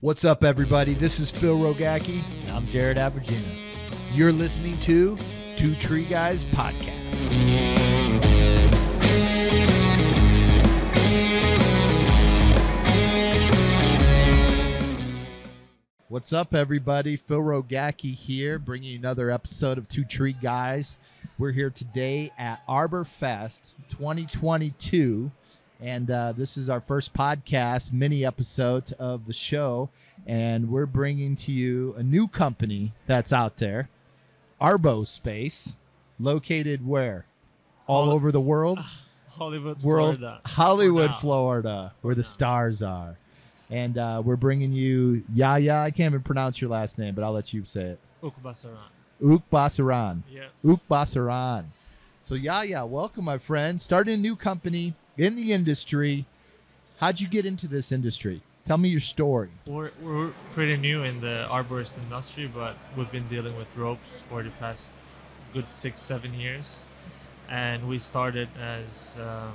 What's up, everybody? This is Phil Rogacki. And I'm Jared Abergina. You're listening to Two Tree Guys Podcast. What's up, everybody? Phil Rogacki here, bringing you another episode of Two Tree Guys. We're here today at Arbor Fest 2022, and uh, this is our first podcast mini episode of the show. And we're bringing to you a new company that's out there, Arbo Space, located where? All All- over the world. Hollywood, world Florida. Hollywood. Florida, where the stars are. And uh, we're bringing you Yaya. I can't even pronounce your last name, but I'll let you say it. Ukbasaran. Uk Basaran. Yeah. Uk Basaran. So Yaya, welcome, my friend. Starting a new company in the industry. How'd you get into this industry? Tell me your story. We're, we're pretty new in the arborist industry, but we've been dealing with ropes for the past good six, seven years. And we started as um,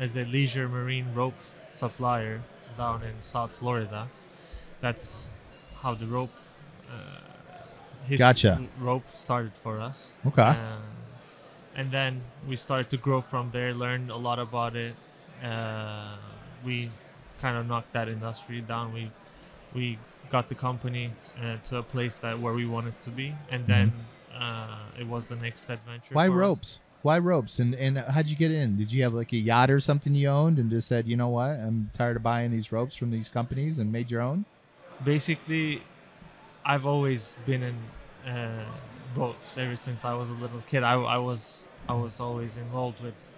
as a leisure marine rope supplier down in South Florida. That's how the rope, uh, his Gotcha. rope started for us. Okay. Um, and then we started to grow from there, learned a lot about it. Uh, we kind of knocked that industry down. We we got the company uh, to a place that where we wanted to be, and then uh, it was the next adventure. Why for us. ropes? Why ropes? And and how'd you get in? Did you have like a yacht or something you owned and just said, you know what, I'm tired of buying these ropes from these companies and made your own? Basically, I've always been in uh, boats ever since I was a little kid. I, I was I was always involved with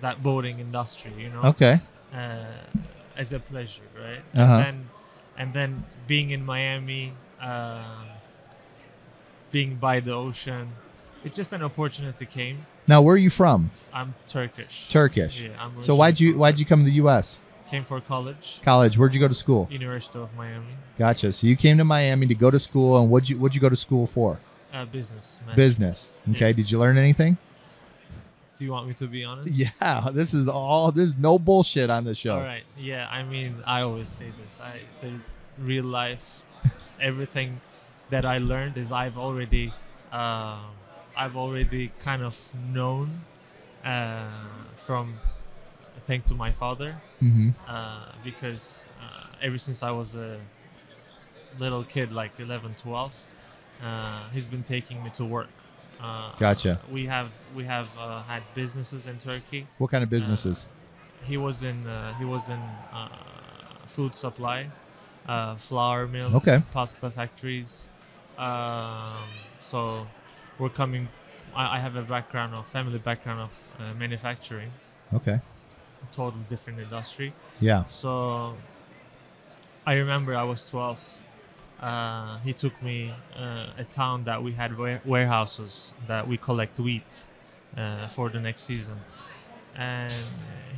that boating industry, you know. Okay. uh, as a pleasure, right? Uh-huh. And then, and then being in Miami, um, being by the ocean, it's just an opportunity came. Now, where are you from? I'm Turkish. Turkish. Yeah, I'm So why'd you why'd you come to the U.S. Came for college, college? Where'd you go to school? University of Miami, Gotcha. So you came to Miami to go to school, and what'd you what'd you go to school for? Uh, business. Man. Business. Okay. Yes. Did you learn anything? Do you want me to be honest? Yeah. This is all. There's no bullshit on the show. All right. Yeah. I mean, I always say this. I the real life, everything that I learned is I've already, um, I've already kind of known uh, from, thank to my father, Mm-hmm. uh, because uh, ever since I was a little kid, like 11, 12, uh, he's been taking me to work. Uh, Gotcha. We have we have uh, had businesses in Turkey What kind of businesses? he was in uh, he was in uh, food supply, uh, flour mills, Okay. pasta factories. Um, so we're coming. I, I have a background of family background of uh, manufacturing, okay. total different industry. Yeah. So I remember I was 12. Uh, he took me uh, a town that we had ware- warehouses that we collect wheat uh, for the next season, and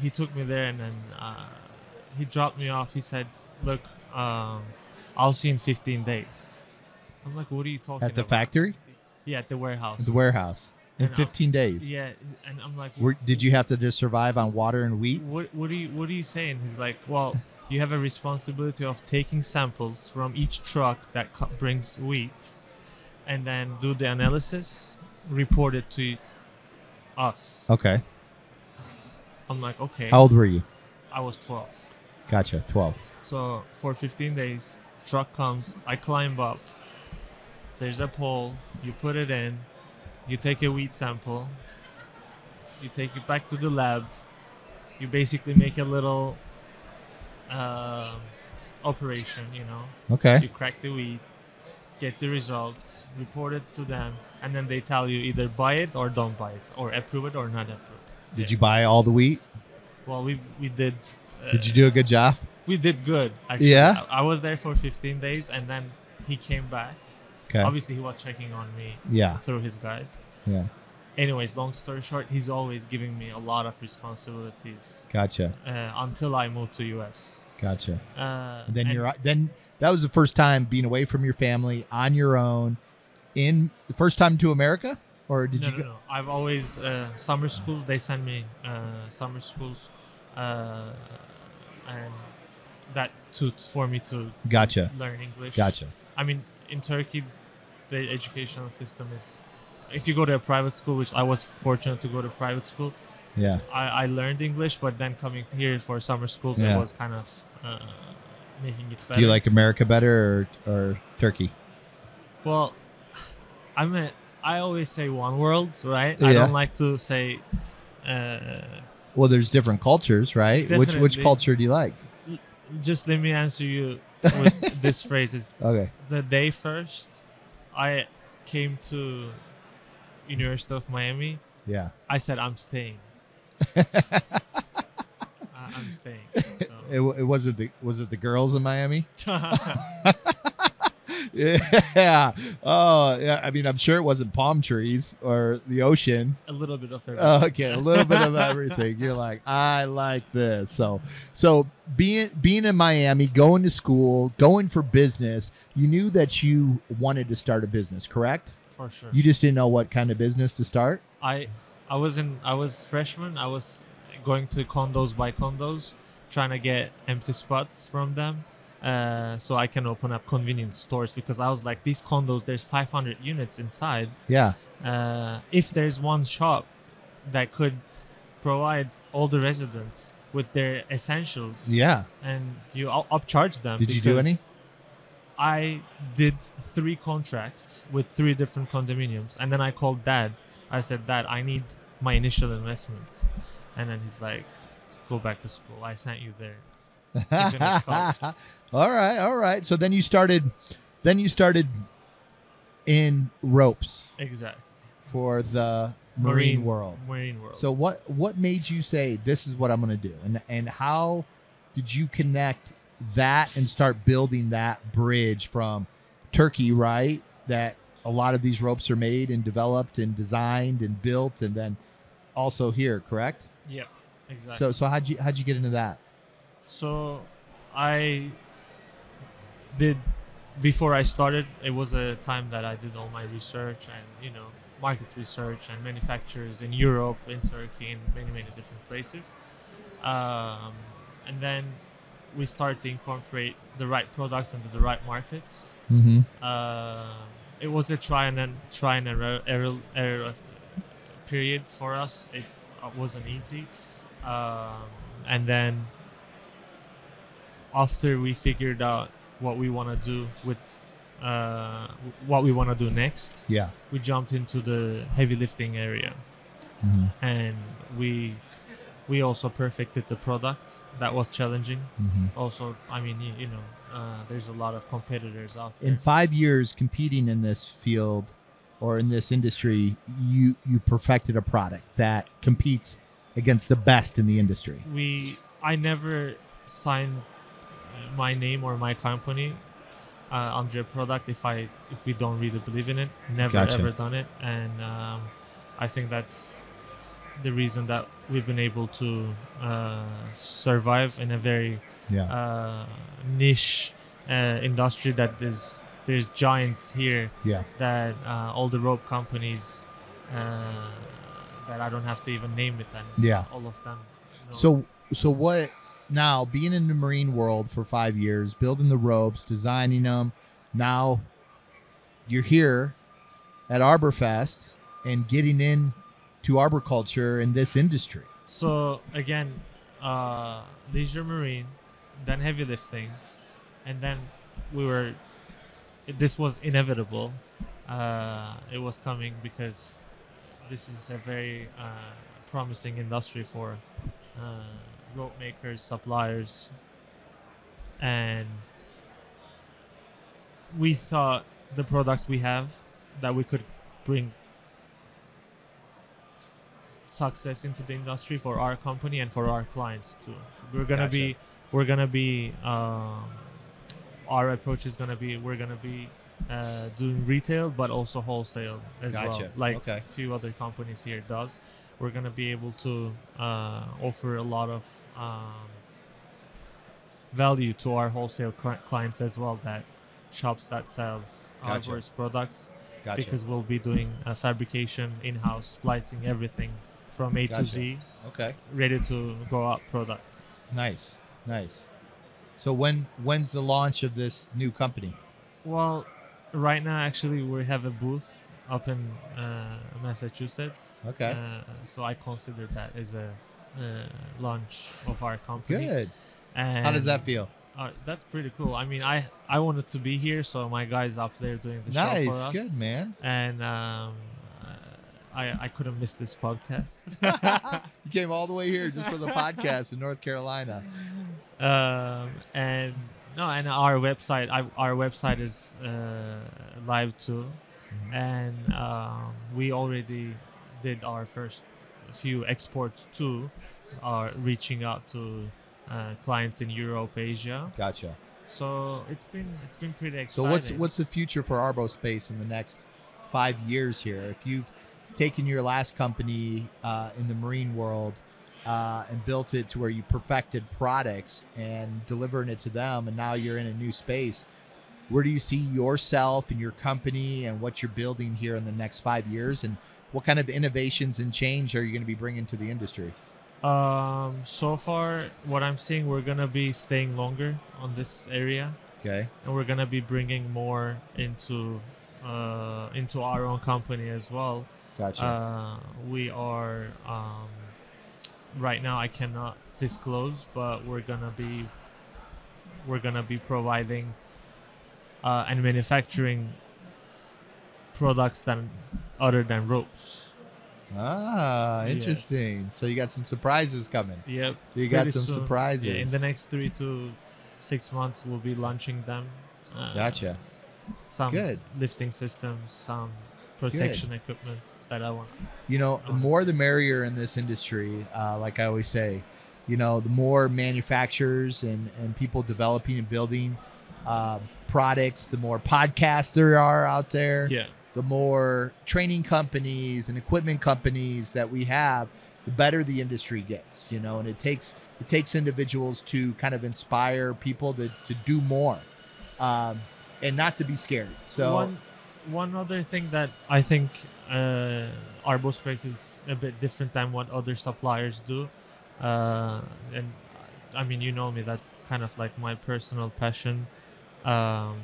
he took me there and then uh, he dropped me off. He said, "Look, um, I'll see you in 15 days." I'm like, "What are you talking At the about?" factory, Yeah, at the warehouse. at the warehouse, in And I'll- 15 days. Yeah, and I'm like, did you have to just survive on water and wheat? what what are you what are you saying he's like well you have a responsibility of taking samples from each truck that co- brings wheat and then do the analysis report it to us Okay. i'm like okay How old were you? i was 12 Gotcha. 12. so for 15 days truck comes i climb up there's a pole you put it in you take a wheat sample you take it back to the lab you basically make a little um operation you know Okay. you crack the wheat get the results report it to them and then they tell you either buy it or don't buy it or approve it or not approve it. Did Yeah. you buy all the wheat? well we we did uh, Did you do a good job? we did good actually Yeah? I, I was there for 15 days and then he came back Okay. obviously he was checking on me Yeah. through his guys Yeah. Anyways long story short he's always giving me a lot of responsibilities Gotcha. uh, until i moved to us Gotcha. uh, And then and- you're then that was the first time being away from your family on your own in the first time to America or did no, you no, go no. I've always uh, summer schools. They send me uh, summer schools, uh, and that suits for me to Gotcha. learn English. Gotcha. I mean, in Turkey, the educational system is. If you go to a private school, which I was fortunate to go to private school, Yeah. I, I learned English, but then coming here for summer schools, Yeah. it was kind of uh, making it better. Do you like America better or, or Turkey? Well, I'm a. I always say one world, right? I don't like to say. Uh, Well, there's different cultures, right? Which which culture do you like? just let me answer you with this phrase: "Is Okay. the day first I came to University of Miami, Yeah. I said I'm staying. I'm staying. It, it wasn't the was it the girls in Miami? Yeah. Oh, yeah. I mean, I'm sure it wasn't palm trees or the ocean. a little bit of everything. Oh, okay, a little bit of everything. You're like, I like this. So, so being being in Miami, going to school, going for business, you knew that you wanted to start a business, correct? For sure. You just didn't know what kind of business to start. I I was in I was freshman. I was going to condos by condos, trying to get empty spots from them, uh, so I can open up convenience stores. Because I was like, these condos, there's 500 units inside. Yeah. Uh, if there's one shop that could provide all the residents with their essentials, Yeah. and you up- upcharge them. Did you do any? I did three contracts with three different condominiums, and then I called dad. I said, "Dad, I need my initial investments," and then he's like, "Go back to school. I sent you there." all right, all right. So then you started, then you started in ropes Exactly. for the marine, world. Marine world. So what what made you say this is what I'm going to do, and and how did you connect that and start building that bridge from Turkey, right? That a lot of these ropes are made and developed and designed and built, and then also here, correct? yeah, exactly. So so how'd you how'd you get into that? So I did before I started. It was a time that I did all my research and you know market research and manufacturers in Europe, in Turkey, in many many different places. Um, and then we started to incorporate the right products into the right markets. Mm-hmm. Uh, it was a try and then try and error, error, error period for us. It wasn't easy, um, and then after we figured out what we want to do with uh, what we want to do next, Yeah. we jumped into the heavy lifting area, Mm-hmm. and we we also perfected the product. That was challenging. Mm-hmm. Also, I mean, you, you know, uh, there's a lot of competitors out there. In five years competing in this field or in this industry, you you perfected a product that competes against the best in the industry. we I never signed uh, my name or my company uh, under a product if I if we don't really believe in it. Never Gotcha. ever done it, and um, I think that's the reason that we've been able to uh, survive in a very Yeah. uh, niche uh, industry that is there's there's giants here Yeah. that uh, all the rope companies uh, that I don't have to even name it and Yeah. all of them. know. So so what now being in the marine world for 5 years, building the ropes, designing them, now you're here at Arborfest and getting in to arboriculture in this industry. So again, uh, leisure marine, then heavy lifting, and then we were. This was inevitable. Uh, it was coming because this is a very uh, promising industry for uh, rope makers, suppliers, and we thought the products we have that we could bring success into the industry for our company and for our clients too. So we're gonna Gotcha. be we're gonna be um, our approach is gonna be we're gonna be uh, doing retail but also wholesale as well, like Okay. a few other companies here does. We're gonna be able to uh, offer a lot of um, value to our wholesale cli- clients as well. That shops that sells Gotcha. Products Gotcha. because we'll be doing uh, fabrication in-house, splicing everything from A Gotcha. to Z, okay. ready to go out products. Nice, nice. So when when's the launch of this new company? Well, right now actually we have a booth up in uh, Massachusetts. Okay. Uh, so I consider that as a uh, launch of our company. Good. And How does that feel? Uh, that's pretty cool. I mean, I I wanted to be here, so my guys up there doing the show for us. Nice. Good, man. And um, I I couldn't miss this podcast. you came all the way here just for the podcast in North Carolina. um, and no, and our website, I, our website is uh, live too, Mhm. and um, we already did our first few exports too, are reaching out to uh, clients in Europe, Asia. Gotcha. So it's been it's been pretty exciting. So what's what's the future for Arbo Space in the next five years here? If you've taken your last company uh, in the marine world uh, and built it to where you perfected products and delivering it to them, and now you're in a new space, where do you see yourself and your company and what you're building here in the next five years, and what kind of innovations and change are you going to be bringing to the industry? Um, so far, what I'm seeing, we're gonna be staying longer on this area, Okay. and we're gonna be bringing more into uh, into our own company as well. Gotcha. Uh, we are um, right now. I cannot disclose, but we're gonna be we're gonna be providing uh, and manufacturing products than other than ropes. ah, yes. interesting. So you got some surprises coming. Yep. You got some soon. surprises. Yeah, in the next three to six months, we'll be launching them. Uh, Gotcha. Some Good. lifting systems, some protection equipment that I want. You know, the more the merrier in this industry. Uh, like I always say, you know, the more manufacturers and, and people developing and building uh, products, the more podcasts there are out there, Yeah. the more training companies and equipment companies that we have, the better the industry gets. You know, and it takes it takes individuals to kind of inspire people to to do more, um, and not to be scared. So one one other thing that I think uh, Arbo Space is a bit different than what other suppliers do, uh, and I mean you know me, that's kind of like my personal passion. Um,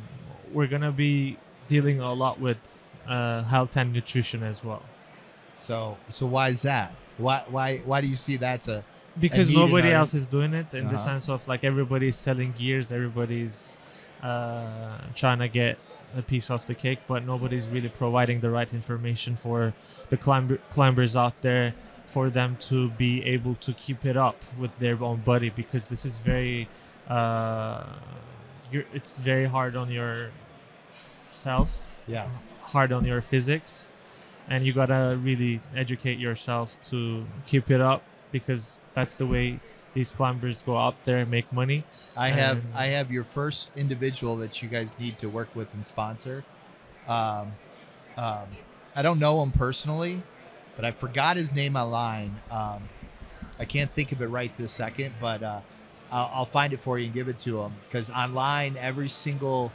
we're gonna be dealing a lot with uh, health and nutrition as well. So so why is that? Why why why do you see that's a because nobody else is doing it in the Uh-huh. sense of like everybody's selling gears everybody's uh, trying to get a piece of the cake but nobody's really providing the right information for the climber, climbers out there for them to be able to keep it up with their own body because this is very uh, you're, it's very hard on your self yeah. Hard on your physics. And you gotta really educate yourself to keep it up because that's the way these climbers go out there and make money I have And- I have your first individual that you guys need to work with and sponsor. Um, um, I don't know him personally, but I forgot his name online. Um, I can't think of it right this second, but uh, I'll, I'll find it for you and give it to him because online every single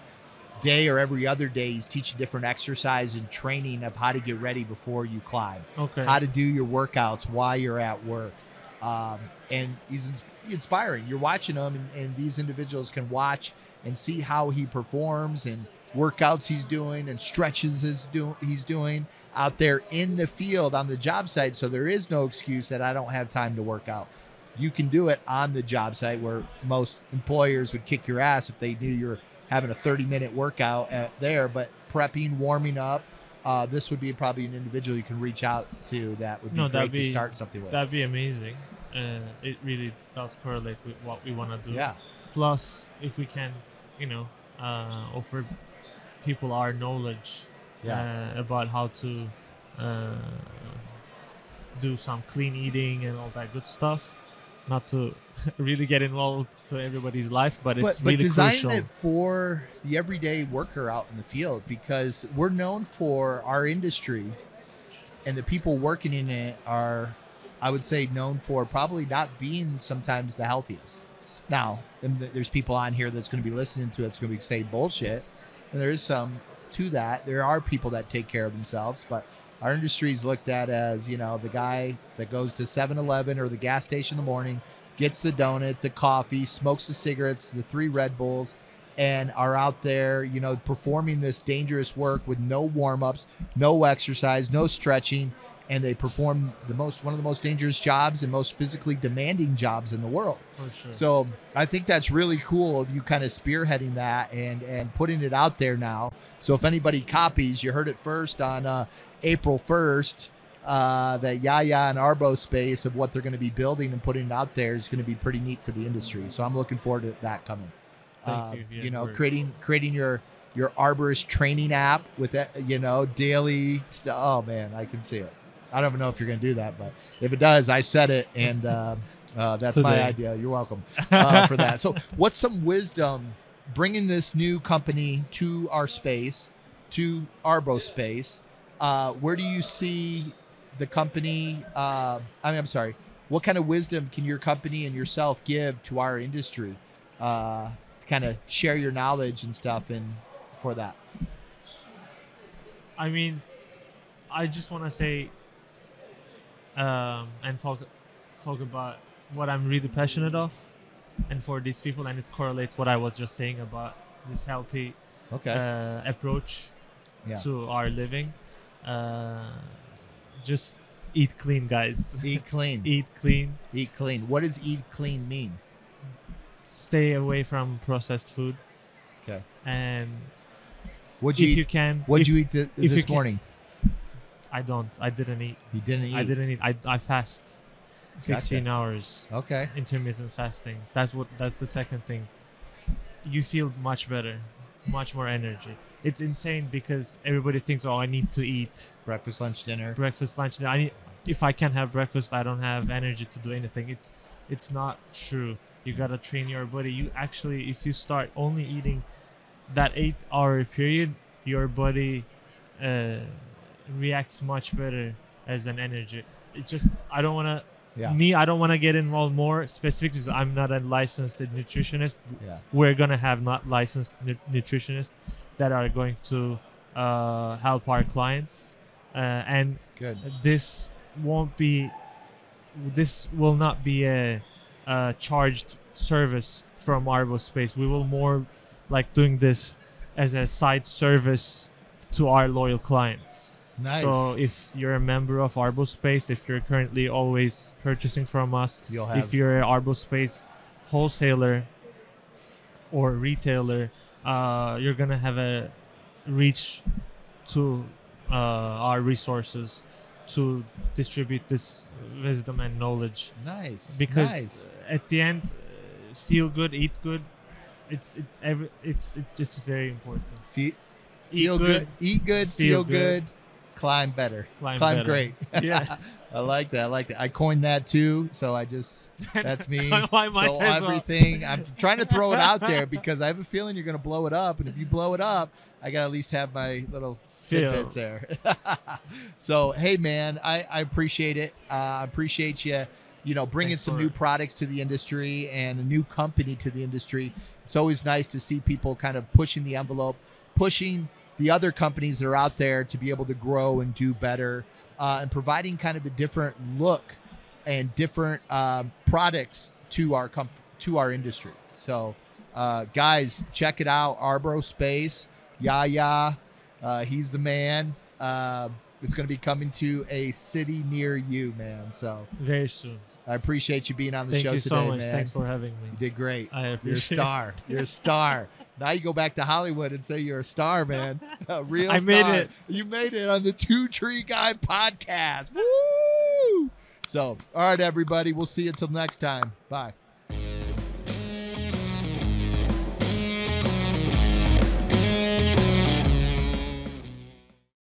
day or every other day he's teaching different exercise and training of how to get ready before you climb. okay how to do your workouts while you're at work. Um, and he's ins- inspiring. You're watching him, and, and these individuals can watch and see how he performs and workouts he's doing and stretches is do- he's doing out there in the field on the job site. So there is no excuse that I don't have time to work out. You can do it on the job site where most employers would kick your ass if they knew you're having a 30 minute workout at there, but prepping, warming up, uh, this would be probably an individual you can reach out to that would be No, great that'd to start something with. that'd be amazing uh, it really does correlate with what we want to do yeah, plus if we can you know uh, offer people our knowledge yeah, uh, about how to uh, do some clean eating and all that good stuff. Not to really get involved to everybody's life, but it's but but really designing crucial. it for the everyday worker out in the field because we're known for our industry, and the people working in it are, I would say, known for probably not being sometimes the healthiest. Now, there's people on here that's going to be listening to it. It's going to be saying bullshit, and there is some to that. There are people that take care of themselves, but our industry is looked at as you know the guy that goes to 7-Eleven or the gas station in the morning, gets the donut, the coffee, smokes the cigarettes, the three Red Bulls, and are out there, you know, performing this dangerous work with no warm ups, no exercise, no stretching, and they perform the most one of the most dangerous jobs and most physically demanding jobs in the world. For sure. So I think that's really cool of you kind of spearheading that and and putting it out there now. So if anybody copies, you heard it first on uh, April first. Uh, that Yaya and Arbo space of what they're going to be building and putting it out there is going to be pretty neat for the industry. So I'm looking forward to that coming. Uh, you. Yeah, you know, creating creating your your arborist training app with that, you know, daily stuff. Oh man, I can see it. I don't even know if you're going to do that, but if it does, I said it, and uh, uh, that's my idea. You're welcome uh, for that. So, what's some wisdom bringing this new company to our space, to Arbo space? Uh, where do you see the company? Uh, I mean, I'm sorry. What kind of wisdom can your company and yourself give to our industry? Uh, to kind of share your knowledge and stuff, and for that. I mean, I just want to say um, and talk talk about what I'm really passionate of, and for these people, and it correlates what I was just saying about this healthy Okay. uh, approach yeah. to our living. Uh, just eat clean, guys. eat clean. eat clean. Eat clean. What does eat clean mean? Stay away from processed food, Okay. and What'd if you you eat? can, What'd you eat th- if you this can- morning? I don't. I didn't eat. You didn't eat. I didn't eat. I I fast. Gotcha. 16 hours Okay. intermittent fasting. That's what that's the second thing. You feel much better, much more energy. It's insane because everybody thinks, "Oh, I need to eat Breakfast, lunch, dinner. breakfast, lunch." dinner. I need if I can't have breakfast, I don't have energy to do anything. It's it's not true. You got to train your body. You actually if you start only eating that 8-hour period, your body uh, reacts much better as an energy. It just I don't want to Yeah. me i don't want to get involved more specific because i'm not a licensed nutritionist Yeah. we're gonna have not licensed nu- nutritionists that are going to uh, help our clients uh, and Good. this won't be this will not be a, a charged service from arbo space we will more like doing this as a side service to our loyal clients Nice. so if you're a member of Arbo Space, if you're currently always purchasing from us, if you're an Arbo Space wholesaler or retailer, uh, you're gonna have a reach to uh, our resources to distribute this wisdom and knowledge. nice. Because nice. at the end, uh, feel good, eat good. It's it, every, it's it's just very important. Fe- Eat feel good. good, Eat good. Feel, feel good. good. Climb better. Climb, Climb better. great. Yeah. I like that. I like that. I coined that too. So I just that's me. So everything I'm trying to throw it out there because I have a feeling you're gonna blow it up, and if you blow it up, I gotta at least have my little Feel. tidbits there. so hey, man, I, I appreciate it. Uh, I appreciate you. You know, bringing Thanks some new it. products to the industry and a new company to the industry. It's always nice to see people kind of pushing the envelope, pushing the other companies that are out there to be able to grow and do better, uh, and providing kind of a different look and different um, products to our comp- to our industry. So, uh, guys, check it out. Arbo Space, Yaya, uh, he's the man. Uh, it's going to be coming to a city near you, man. So Very soon. I appreciate you being on the Thank show you today, so much. man. Thanks for having me. you did great. I You're a star. You're a star. Now you go back to Hollywood and say you're a star, man. A real I made it. You made it on the Two Tree Guy podcast. Woo! So, all right, everybody. We'll see you until next time. Bye.